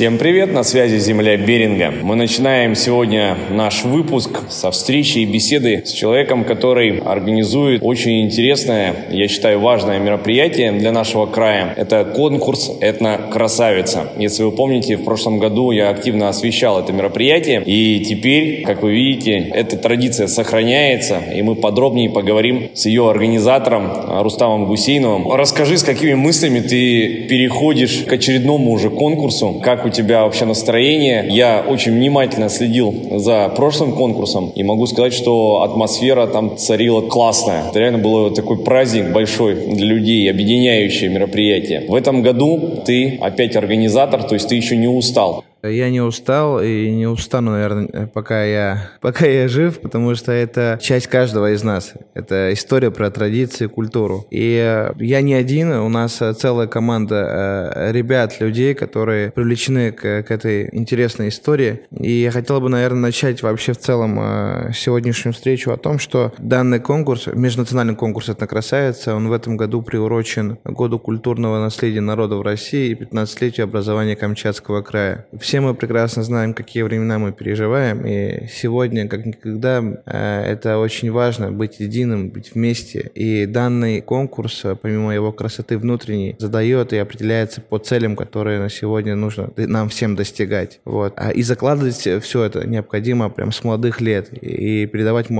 Всем привет, на связи Земля Беринга. Мы начинаем сегодня наш выпуск со встречи и беседы с человеком, который организует очень интересное, я считаю, важное мероприятие для нашего края. Это конкурс «Этно-красавица». Если вы помните, в прошлом году я активно освещал это мероприятие, и теперь, как вы видите, эта традиция сохраняется, и мы подробнее поговорим с ее организатором Рустамом Гусейновым. Расскажи, с какими мыслями ты переходишь к очередному уже конкурсу, как тебя вообще настроение. Я очень внимательно следил за прошлым конкурсом и могу сказать, что атмосфера там царила классная. Это реально был такой праздник большой для людей, объединяющее мероприятие. В этом году ты опять организатор, то есть ты еще не устал. Я не устал и не устану, наверное, пока я, пока я жив, потому что это часть каждого из нас. Это история про традиции, культуру. И э, я не один, у нас э, целая команда э, ребят, людей, которые привлечены к, к этой интересной истории. И я хотел бы, наверное, начать вообще в целом сегодняшнюю встречу о том, что данный конкурс, межнациональный конкурс «Этна красавица», он в этом году приурочен Году культурного наследия народа в России и 15-летию образования Камчатского края все мы прекрасно знаем, какие времена мы переживаем, и сегодня, как никогда, э, это очень важно быть единым, быть вместе. И данный конкурс, э, помимо его красоты внутренней, задает и определяется по целям, которые на сегодня нужно нам всем достигать. Вот. А и закладывать все это необходимо прям с молодых лет и передавать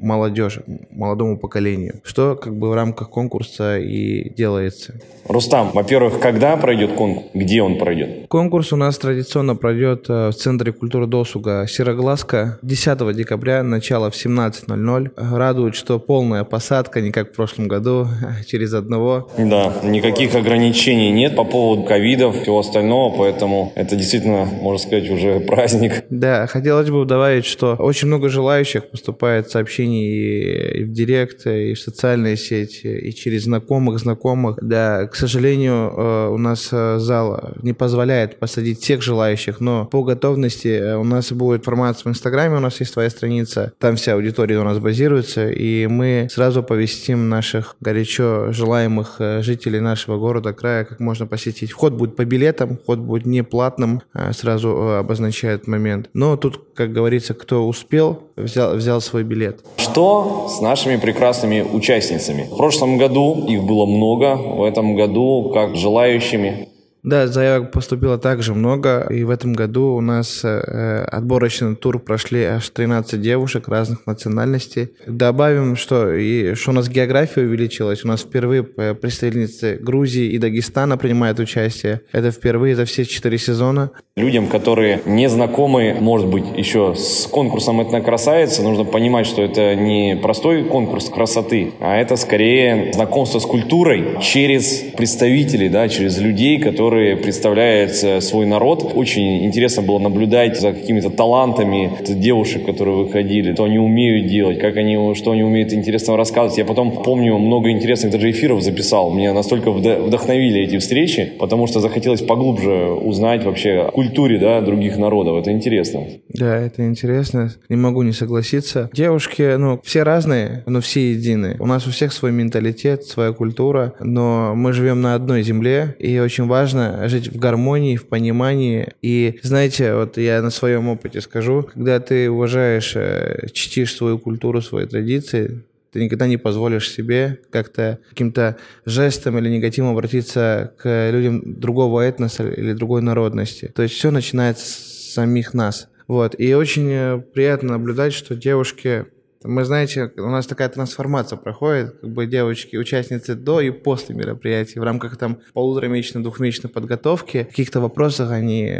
молодежи, молодому поколению, что как бы в рамках конкурса и делается. Рустам, во-первых, когда пройдет конкурс? Где он пройдет? Конкурс у нас традиционно пройдет э, в Центре культуры досуга Сероглазка 10 декабря, начало в 17.00. Радует, что полная посадка, не как в прошлом году, через одного. Да, никаких ограничений нет по поводу ковидов, всего остального, поэтому это действительно, можно сказать, уже праздник. Да, хотелось бы добавить, что очень много желающих поступает сообщений и в директ, и в социальные сети, и через знакомых знакомых. Да, к сожалению, э, у нас э, зал не позволяет посадить всех желающих, желающих, но по готовности э, у нас будет информация в Инстаграме, у нас есть твоя страница, там вся аудитория у нас базируется, и мы сразу повестим наших горячо желаемых э, жителей нашего города, края, как можно посетить. Вход будет по билетам, вход будет не платным, э, сразу обозначает момент. Но тут, как говорится, кто успел, взял, взял свой билет. Что с нашими прекрасными участницами? В прошлом году их было много, в этом году как желающими да, заявок поступило также много, и в этом году у нас э, отборочный тур прошли аж 13 девушек разных национальностей. Добавим, что, и, что у нас география увеличилась, у нас впервые э, представительницы Грузии и Дагестана принимают участие. Это впервые за все четыре сезона. Людям, которые не знакомы, может быть, еще с конкурсом «Этнокрасавица», нужно понимать, что это не простой конкурс красоты, а это скорее знакомство с культурой через представителей, да, через людей, которые которые представляют свой народ. Очень интересно было наблюдать за какими-то талантами девушек, которые выходили, что они умеют делать, как они, что они умеют интересно рассказывать. Я потом помню, много интересных даже эфиров записал. Меня настолько вдохновили эти встречи, потому что захотелось поглубже узнать вообще о культуре да, других народов. Это интересно. Да, это интересно. Не могу не согласиться. Девушки, ну, все разные, но все едины. У нас у всех свой менталитет, своя культура, но мы живем на одной земле, и очень важно важно жить в гармонии, в понимании. И знаете, вот я на своем опыте скажу, когда ты уважаешь, э, чтишь свою культуру, свои традиции, ты никогда не позволишь себе как-то каким-то жестом или негативом обратиться к людям другого этноса или другой народности. То есть все начинается с самих нас. Вот. И очень э, приятно наблюдать, что девушки мы, знаете, у нас такая трансформация проходит, как бы девочки, участницы до и после мероприятий. В рамках там полуторамесячной, двухмесячной подготовки в каких-то вопросах они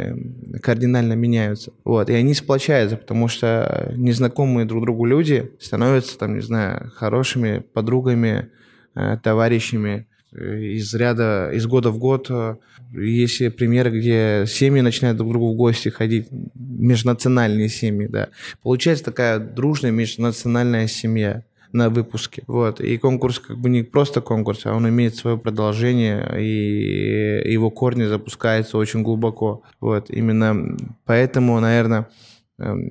кардинально меняются. Вот, и они сплочаются, потому что незнакомые друг другу люди становятся, там, не знаю, хорошими подругами, э, товарищами. Э, из ряда, из года в год э, есть примеры, где семьи начинают друг к другу в гости ходить, межнациональные семьи, да. Получается такая дружная межнациональная семья на выпуске. Вот. И конкурс как бы не просто конкурс, а он имеет свое продолжение, и его корни запускаются очень глубоко. Вот. Именно поэтому, наверное,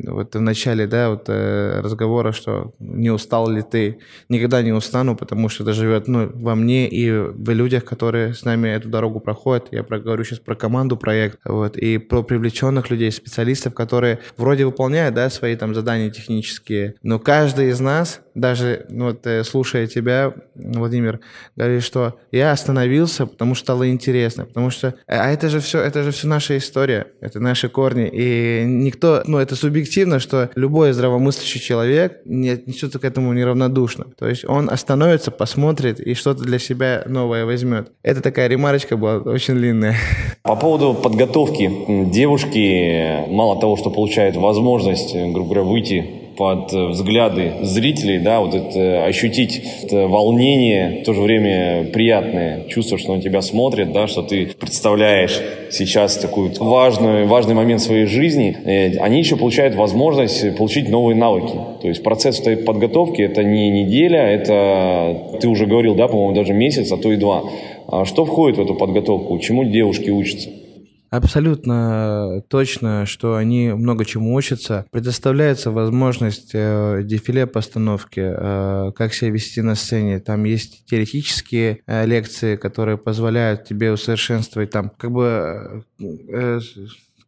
вот в начале, да, вот э, разговора, что не устал ли ты. Никогда не устану, потому что это живет, ну, во мне и в людях, которые с нами эту дорогу проходят. Я говорю сейчас про команду проект, вот, и про привлеченных людей, специалистов, которые вроде выполняют, да, свои там задания технические, но каждый из нас даже ну, вот э, слушая тебя, Владимир, говорит, что я остановился, потому что стало интересно, потому что, а это же все, это же все наша история, это наши корни, и никто, ну это субъективно, что любой здравомыслящий человек не отнесется к этому неравнодушно, то есть он остановится, посмотрит и что-то для себя новое возьмет. Это такая ремарочка была очень длинная. По поводу подготовки девушки, мало того, что получает возможность, грубо говоря, выйти под взгляды зрителей, да, вот это ощутить это волнение, в то же время приятное чувство, что на тебя смотрят, да, что ты представляешь сейчас такой важный, важный момент своей жизни, э, они еще получают возможность получить новые навыки. То есть процесс этой подготовки это не неделя, это, ты уже говорил, да, по-моему, даже месяц, а то и два. А что входит в эту подготовку? Чему девушки учатся? Абсолютно точно, что они много чему учатся. Предоставляется возможность э, дефиле постановки, э, как себя вести на сцене. Там есть теоретические э, лекции, которые позволяют тебе усовершенствовать там как бы э,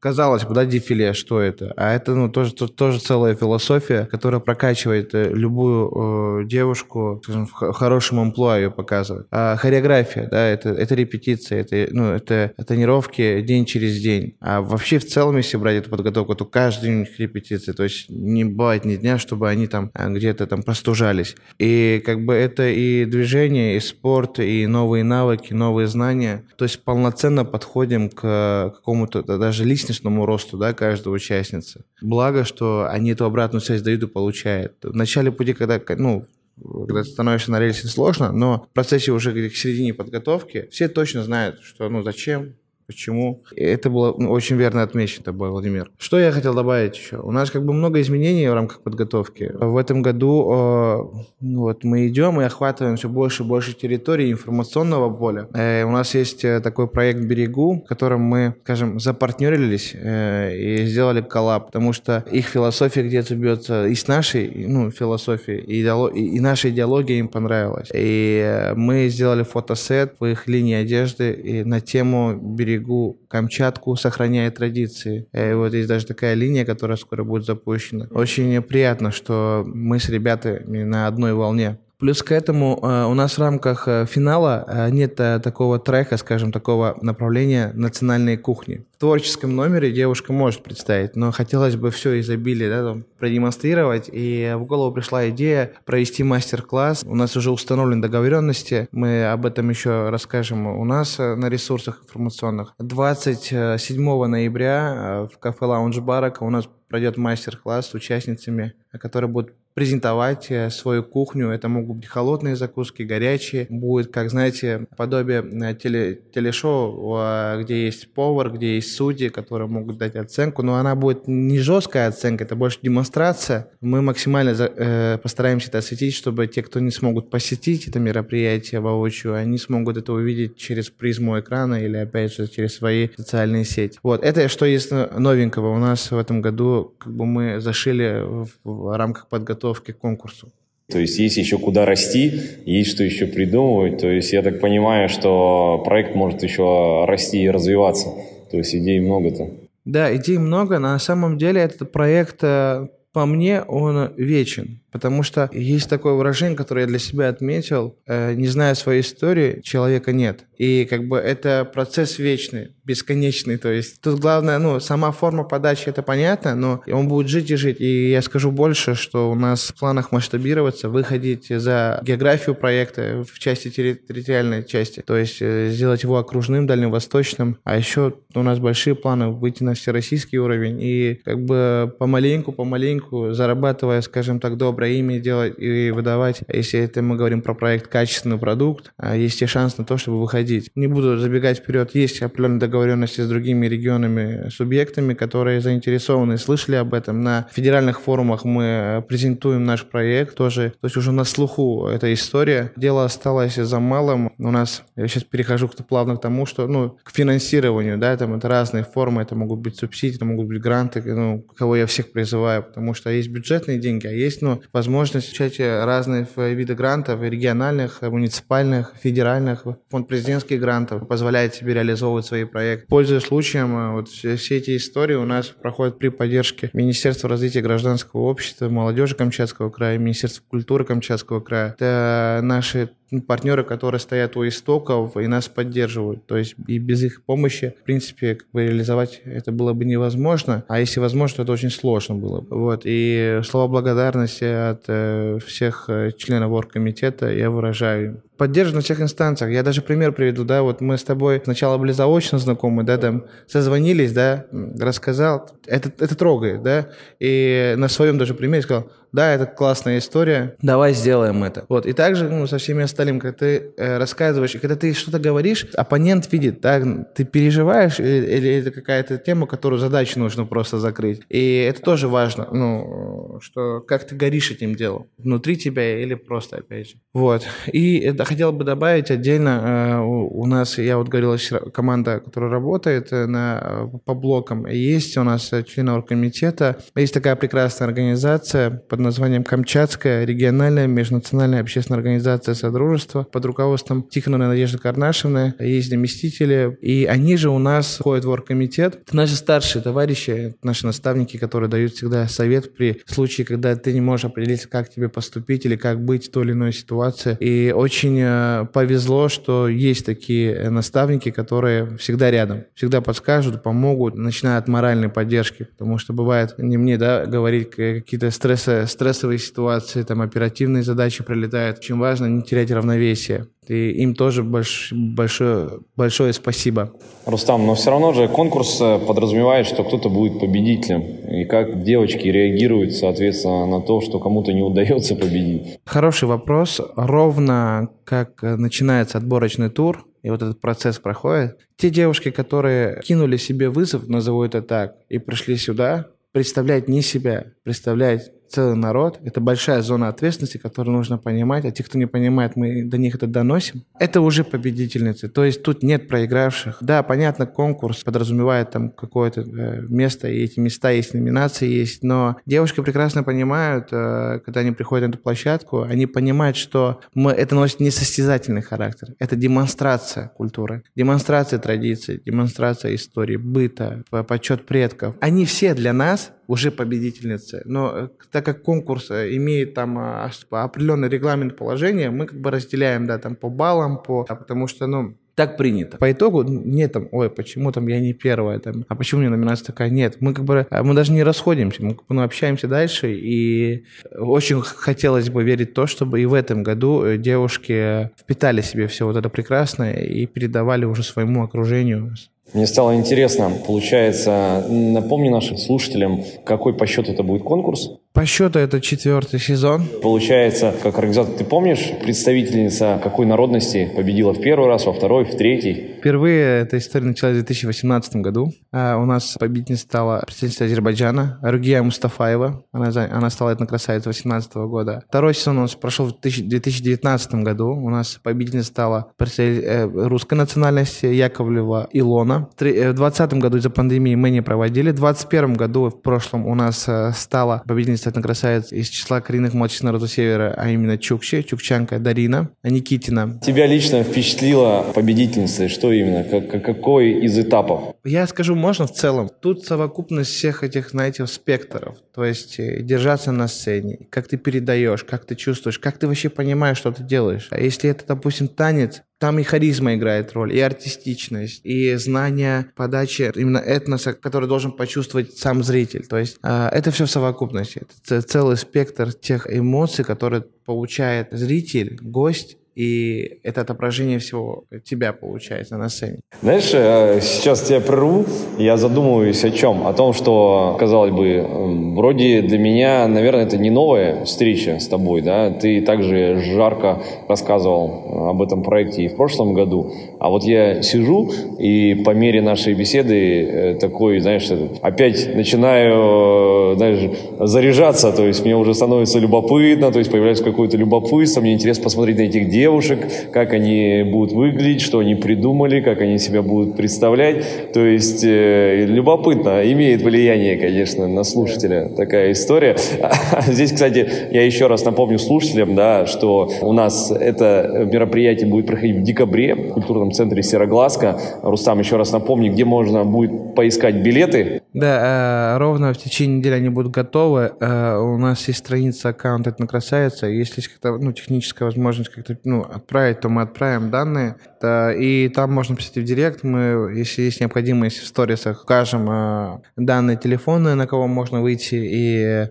казалось бы, да, дефиле, что это? А это, ну, тоже, то, тоже целая философия, которая прокачивает э, любую э, девушку, скажем, в хорошем амплуа ее показывает. А хореография, да, это, это репетиция, это, ну, это, тренировки день через день. А вообще в целом, если брать эту подготовку, то каждый день у них репетиции, то есть не бывает ни дня, чтобы они там а, где-то там простужались. И как бы это и движение, и спорт, и новые навыки, новые знания. То есть полноценно подходим к какому-то даже личностному личностному росту да, каждой участницы. Благо, что они эту обратную связь дают и получают. В начале пути, когда, ну, когда ты становишься на рельсе, сложно, но в процессе уже к середине подготовки все точно знают, что ну зачем, Почему? Это было ну, очень верно отмечено тобой, Владимир. Что я хотел добавить еще? У нас как бы много изменений в рамках подготовки. В этом году э, ну, вот мы идем и охватываем все больше и больше территории информационного поля. Э, у нас есть э, такой проект «Берегу», в котором мы, скажем, запартнерились э, и сделали коллаб, потому что их философия где-то бьется и с нашей ну, философией, и, идеолог... и наша идеология им понравилась. И э, мы сделали фотосет по их линии одежды и на тему «Берегу» берегу Камчатку, сохраняя традиции. И э, вот есть даже такая линия, которая скоро будет запущена. Очень приятно, что мы с ребятами на одной волне. Плюс к этому э, у нас в рамках э, финала нет такого трека, скажем, такого направления национальной кухни. Творческом номере девушка может представить, но хотелось бы все изобилие да, там, продемонстрировать. И в голову пришла идея провести мастер-класс. У нас уже установлены договоренности, мы об этом еще расскажем у нас на ресурсах информационных. 27 ноября в кафе Лаунж Барака у нас пройдет мастер-класс с участницами, которые будут презентовать э, свою кухню. Это могут быть холодные закуски, горячие. Будет, как знаете, подобие э, теле, телешоу, э, где есть повар, где есть судьи, которые могут дать оценку. Но она будет не жесткая оценка, это больше демонстрация. Мы максимально за, э, постараемся это осветить, чтобы те, кто не смогут посетить это мероприятие воочию, они смогут это увидеть через призму экрана или, опять же, через свои социальные сети. Вот, это что есть новенького. У нас в этом году как бы мы зашили в, в рамках подготовки к конкурсу. То есть есть еще куда расти, есть что еще придумывать. То есть я так понимаю, что проект может еще расти и развиваться. То есть идей много-то. Да, идей много. На самом деле этот проект, э, по мне, он вечен. Потому что есть такое выражение, которое я для себя отметил, э, не зная своей истории, человека нет. И как бы это процесс вечный, бесконечный. То есть тут главное, ну, сама форма подачи, это понятно, но он будет жить и жить. И я скажу больше, что у нас в планах масштабироваться, выходить за географию проекта в части территориальной части, то есть э, сделать его окружным, дальневосточным. А еще у нас большие планы выйти на всероссийский уровень и как бы помаленьку, помаленьку вечеринку, зарабатывая, скажем так, доброе имя делать и выдавать, если это мы говорим про проект качественный продукт, а есть и шанс на то, чтобы выходить. Не буду забегать вперед, есть определенные договоренности с другими регионами, субъектами, которые заинтересованы, слышали об этом. На федеральных форумах мы презентуем наш проект тоже, то есть уже на слуху эта история. Дело осталось за малым. У нас, я сейчас перехожу плавно к тому, что, ну, к финансированию, да, там это разные формы, это могут быть субсидии, это могут быть гранты, ну, кого я всех призываю, потому что есть бюджетные деньги, а есть, ну, возможность получать разные виды грантов, региональных, муниципальных, федеральных, фонд президентских грантов позволяет себе реализовывать свои проекты. Пользуясь случаем, вот все эти истории у нас проходят при поддержке Министерства развития гражданского общества, молодежи Камчатского края, Министерства культуры Камчатского края. Это наши партнеры, которые стоят у истоков и нас поддерживают. То есть и без их помощи, в принципе, как бы реализовать это было бы невозможно. А если возможно, то это очень сложно было бы. Вот. И слова благодарности от э, всех э, членов оргкомитета я выражаю поддерживаю на всех инстанциях. Я даже пример приведу, да, вот мы с тобой сначала были заочно знакомы, да, там, созвонились, да, рассказал, это, это трогает, да, и на своем даже примере сказал, да, это классная история, давай сделаем это. Вот, и также ну, со всеми остальными, когда ты э, рассказываешь, и когда ты что-то говоришь, оппонент видит, да, ты переживаешь, или, или это какая-то тема, которую задачу нужно просто закрыть. И это тоже важно, ну, что как ты горишь этим делом, внутри тебя или просто, опять же. Вот, и это, хотел бы добавить отдельно, э, у, у нас, я вот говорил, команда, которая работает э, на, по блокам, есть у нас члены оргкомитета, есть такая прекрасная организация под названием Камчатская региональная межнациональная общественная организация Содружества под руководством Тихоновой Надежды Карнашевны. Есть заместители, и они же у нас входят в оргкомитет. Это наши старшие товарищи, наши наставники, которые дают всегда совет при случае, когда ты не можешь определиться, как тебе поступить или как быть в той или иной ситуации. И очень э, повезло, что есть такие наставники, которые всегда рядом, всегда подскажут, помогут, начиная от моральной поддержки, потому что бывает не мне, да, говорить какие-то стрессы, стрессовые ситуации, там оперативные задачи пролетают. Очень важно не терять равновесие. И им тоже больш, большое, большое спасибо. Рустам, но все равно же конкурс э, подразумевает, что кто-то будет победителем. И как девочки реагируют, соответственно, на то, что кому-то не удается победить? Хороший вопрос. Ровно как начинается отборочный тур, и вот этот процесс проходит, те девушки, которые кинули себе вызов, назову это так, и пришли сюда, представлять не себя, представлять целый народ. Это большая зона ответственности, которую нужно понимать. А те, кто не понимает, мы до них это доносим. Это уже победительницы. То есть тут нет проигравших. Да, понятно, конкурс подразумевает там какое-то э, место, и эти места есть, номинации есть. Но девушки прекрасно понимают, э, когда они приходят на эту площадку, они понимают, что мы, это носит не состязательный характер. Это демонстрация культуры, демонстрация традиций, демонстрация истории, быта, почет предков. Они все для нас уже победительницы. Но э, так как конкурс э, имеет там а, определенный регламент положения, мы как бы разделяем, да, там по баллам, по, а потому что, ну, так принято. По итогу нет там, ой, почему там я не первая, там, а почему у меня номинация такая? Нет, мы как бы, а, мы даже не расходимся, мы бы, ну, общаемся дальше, и очень хотелось бы верить в то, чтобы и в этом году э, девушки впитали себе все вот это прекрасное и передавали уже своему окружению мне стало интересно, получается, напомни нашим слушателям, какой по счету это будет конкурс? По счету это четвертый сезон. Получается, как организатор, ты помнишь, представительница какой народности победила в первый раз, во второй, в третий? Впервые эта история началась в 2018 году. А у нас победительницей стала представительница Азербайджана Ругия Мустафаева. Она, она стала этнокрасавицей 2018 года. Второй сезон у нас прошел в 2019 году. У нас победительницей стала представитель э, русской национальности Яковлева Илона. В 2020 году из-за пандемии мы не проводили. В 2021 году, в прошлом, у нас э, стала победительница красавец из числа коренных молодежных народов Севера, а именно Чукчи, Чукчанка, Дарина, Никитина. Тебя лично впечатлила победительница? Что именно? Как, какой из этапов? Я скажу, можно в целом. Тут совокупность всех этих, знаете, спектров. То есть э, держаться на сцене, как ты передаешь, как ты чувствуешь, как ты вообще понимаешь, что ты делаешь. А если это, допустим, танец, там и харизма играет роль, и артистичность, и знание подачи именно этноса, который должен почувствовать сам зритель. То есть э, это все в совокупности. Это целый спектр тех эмоций, которые получает зритель, гость, и это отображение всего тебя получается на сцене. Знаешь, э, сейчас тебя прерву, я задумываюсь о чем? О том, что, казалось бы, вроде для меня, наверное, это не новая встреча с тобой, да? Ты также жарко рассказывал об этом проекте и в прошлом году, а вот я сижу и по мере нашей беседы э, такой, знаешь, опять начинаю, знаешь, заряжаться, то есть мне уже становится любопытно, то есть появляется какое-то любопытство, мне интересно посмотреть на этих девушек, как они будут выглядеть, что они придумали, как они себя будут представлять. То есть э, любопытно, имеет влияние, конечно, на слушателя такая история. Здесь, кстати, я еще раз напомню слушателям, да, что у нас это мероприятие будет проходить в декабре культурном центре Сероглазка. Рустам, еще раз напомни, где можно будет поискать билеты. Да, э, ровно в течение недели они будут готовы. Э, у нас есть страница аккаунта «Это красавица». Если есть какая-то ну, техническая возможность как-то ну, отправить, то мы отправим данные. Да, и там можно писать в директ. Мы, если есть необходимость, в сторисах укажем э, данные телефоны, на кого можно выйти и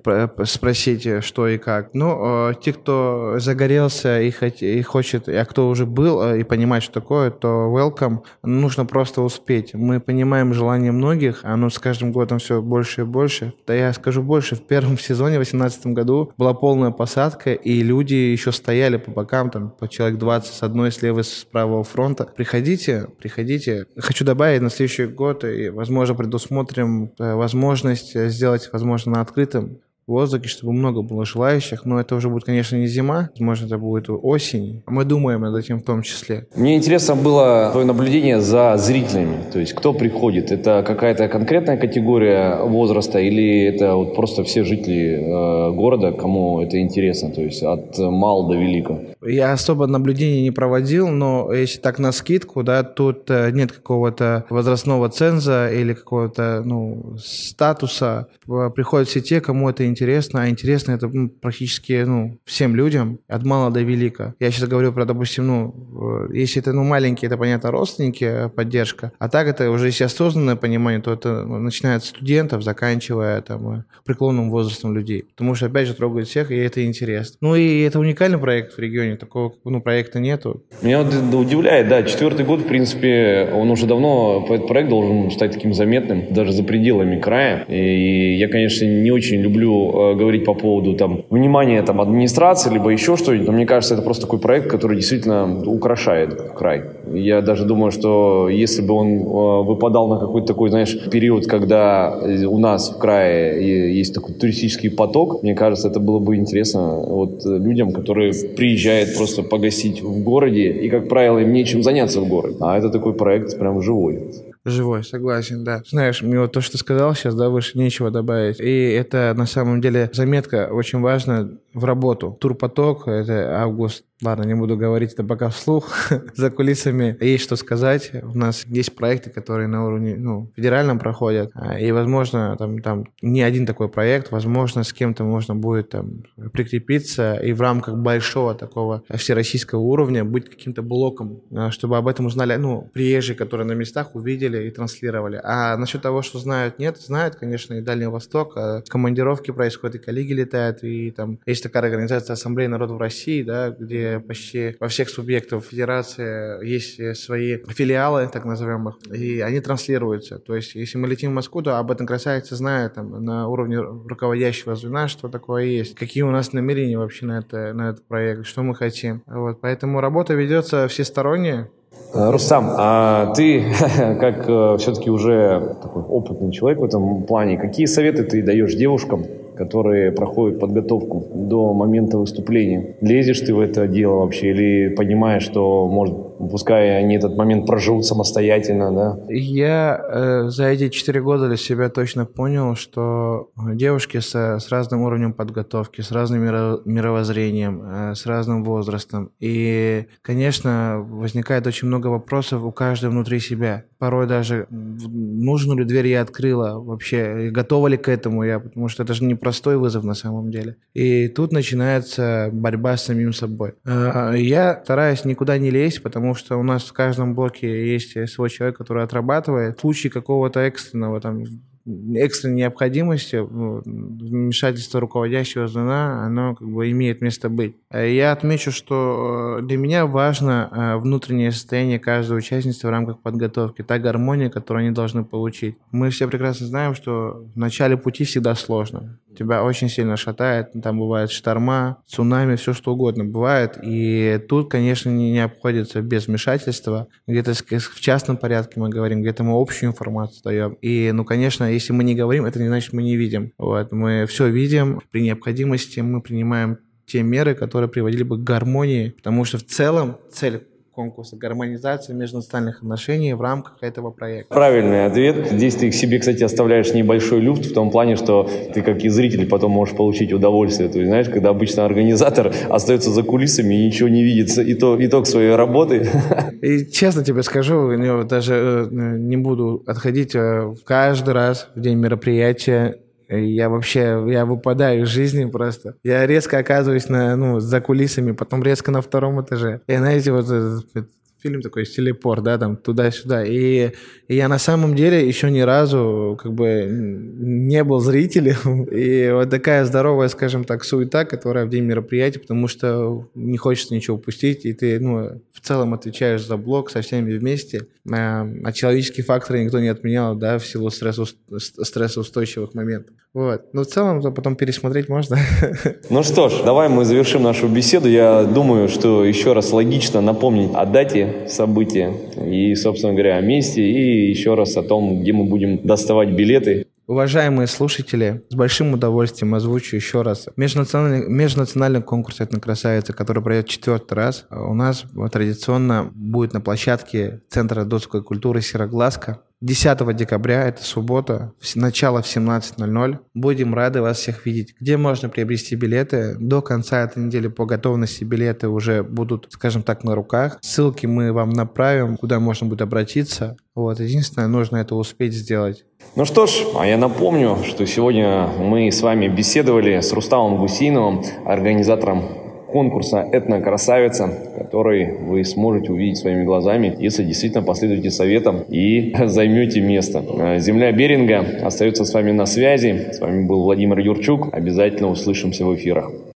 спросить, что и как. Ну, те, кто загорелся и хочет, а кто уже был и понимает, что такое, то welcome. Нужно просто успеть. Мы понимаем желание многих, оно с каждым годом все больше и больше. Да я скажу больше, в первом сезоне, в 2018 году, была полная посадка, и люди еще стояли по бокам, там, по человек 20 с одной, с левой, с правого фронта. Приходите, приходите. Хочу добавить, на следующий год, и, возможно, предусмотрим э, возможность сделать, возможно, на открытом воздухе, чтобы много было желающих, но это уже будет, конечно, не зима, возможно, это будет осень. Мы думаем над этим в том числе. Мне интересно было твое наблюдение за зрителями, то есть кто приходит, это какая-то конкретная категория возраста или это вот просто все жители э, города, кому это интересно, то есть от мал до велика? Я особо наблюдений не проводил, но если так на скидку, да, тут э, нет какого-то возрастного ценза или какого-то, ну, статуса. Приходят все те, кому это интересно, а интересно это ну, практически, ну, всем людям, от мала до велика. Я сейчас говорю про, допустим, ну, э, если это, ну, маленькие, это, понятно, родственники, э, поддержка, а так это уже, если осознанное понимание, то это ну, начиная от студентов, заканчивая, там, преклонным возрастом людей. Потому что, опять же, трогает всех, и это интересно. Ну, и это уникальный проект в регионе, такого ну, проекта нету. Меня удивляет, да, четвертый год, в принципе, он уже давно, этот проект должен стать таким заметным, даже за пределами края. И я, конечно, не очень люблю э, говорить по поводу там внимания там администрации, либо еще что-нибудь, но мне кажется, это просто такой проект, который действительно украшает край. Я даже думаю, что если бы он э, выпадал на какой-то такой, знаешь, период, когда у нас в крае есть такой туристический поток, мне кажется, это было бы интересно вот людям, которые приезжают просто погасить в городе, и, как правило, им нечем заняться в городе. А это такой проект прям живой. Живой, согласен, да. Знаешь, мне вот то, что сказал сейчас, да, больше нечего добавить. И это на самом деле заметка очень важна в работу. Турпоток, это август Ладно, не буду говорить это пока вслух. За кулисами есть что сказать. У нас есть проекты, которые на уровне ну, федеральном проходят. А, и, возможно, там, там не один такой проект. Возможно, с кем-то можно будет там, прикрепиться и в рамках большого такого всероссийского уровня быть каким-то блоком, а, чтобы об этом узнали ну, приезжие, которые на местах увидели и транслировали. А насчет того, что знают, нет, знают, конечно, и Дальний Восток. А командировки происходят, и коллеги летают, и там есть такая организация Ассамблея народов России, да, где почти во всех субъектов федерации есть свои филиалы, так называемых, и они транслируются. То есть, если мы летим в Москву, то об этом красавицы знают там, на уровне руководящего звена, что такое есть, какие у нас намерения вообще на, это, на этот проект, что мы хотим. Вот, поэтому работа ведется всесторонне, э, Рустам, а ты, как э, все-таки уже такой опытный человек в этом плане, какие советы ты даешь девушкам, которые проходят подготовку до момента выступления. Лезешь ты в это дело вообще или понимаешь, что, может, пускай они этот момент проживут самостоятельно, да? Я э, за эти четыре года для себя точно понял, что девушки с, с разным уровнем подготовки, с разным миро, мировоззрением, э, с разным возрастом. И, конечно, возникает очень много вопросов у каждой внутри себя. Порой даже, нужную ли дверь я открыла вообще, готова ли к этому я, потому что это же не простой вызов на самом деле. И тут начинается борьба с самим собой. Э, я стараюсь никуда не лезть, потому потому что у нас в каждом блоке есть свой человек, который отрабатывает. В случае какого-то экстренного, там, экстренной необходимости ну, вмешательство руководящего звена, оно как бы имеет место быть. Я отмечу, что для меня важно внутреннее состояние каждого участника в рамках подготовки, та гармония, которую они должны получить. Мы все прекрасно знаем, что в начале пути всегда сложно. Тебя очень сильно шатает, там бывает шторма, цунами, все что угодно бывает. И тут, конечно, не, не обходится без вмешательства. Где-то в частном порядке мы говорим, где-то мы общую информацию даем. И, ну, конечно, если мы не говорим, это не значит, мы не видим. Вот, мы все видим. При необходимости мы принимаем те меры, которые приводили бы к гармонии, потому что в целом цель конкурса гармонизация межнациональных отношений в рамках этого проекта. Правильный ответ. Здесь ты к себе, кстати, оставляешь небольшой люфт в том плане, что ты как и зритель потом можешь получить удовольствие. То есть, знаешь, когда обычно организатор остается за кулисами и ничего не видит, итог, итог своей работы. И честно тебе скажу, даже э, не буду отходить э, каждый раз в день мероприятия я вообще, я выпадаю из жизни просто. Я резко оказываюсь на, ну, за кулисами, потом резко на втором этаже. И знаете, вот фильм такой телепорт, да, там туда-сюда. И, и я на самом деле еще ни разу как бы не был зрителем. И вот такая здоровая, скажем так, суета, которая в день мероприятия, потому что не хочется ничего упустить, и ты, ну, в целом отвечаешь за блок со всеми вместе. А, а человеческие факторы никто не отменял, да, в силу стрессоустойчивых моментов. Вот. Но в целом потом пересмотреть можно. Ну что ж, давай мы завершим нашу беседу. Я думаю, что еще раз логично напомнить о дате события и, собственно говоря, о месте и еще раз о том, где мы будем доставать билеты. Уважаемые слушатели, с большим удовольствием озвучу еще раз. Межнациональный, межнациональный конкурс «Этна красавица», который пройдет четвертый раз, у нас традиционно будет на площадке Центра досской культуры «Сероглазка». 10 декабря, это суббота, начало в 17.00. Будем рады вас всех видеть. Где можно приобрести билеты? До конца этой недели по готовности билеты уже будут, скажем так, на руках. Ссылки мы вам направим, куда можно будет обратиться. Вот, единственное, нужно это успеть сделать. Ну что ж, а я напомню, что сегодня мы с вами беседовали с Рустамом Гусейновым, организатором конкурса «Этно-красавица», который вы сможете увидеть своими глазами, если действительно последуете советам и займете место. Э, Земля Беринга остается с вами на связи. С вами был Владимир Юрчук. Обязательно услышимся в эфирах.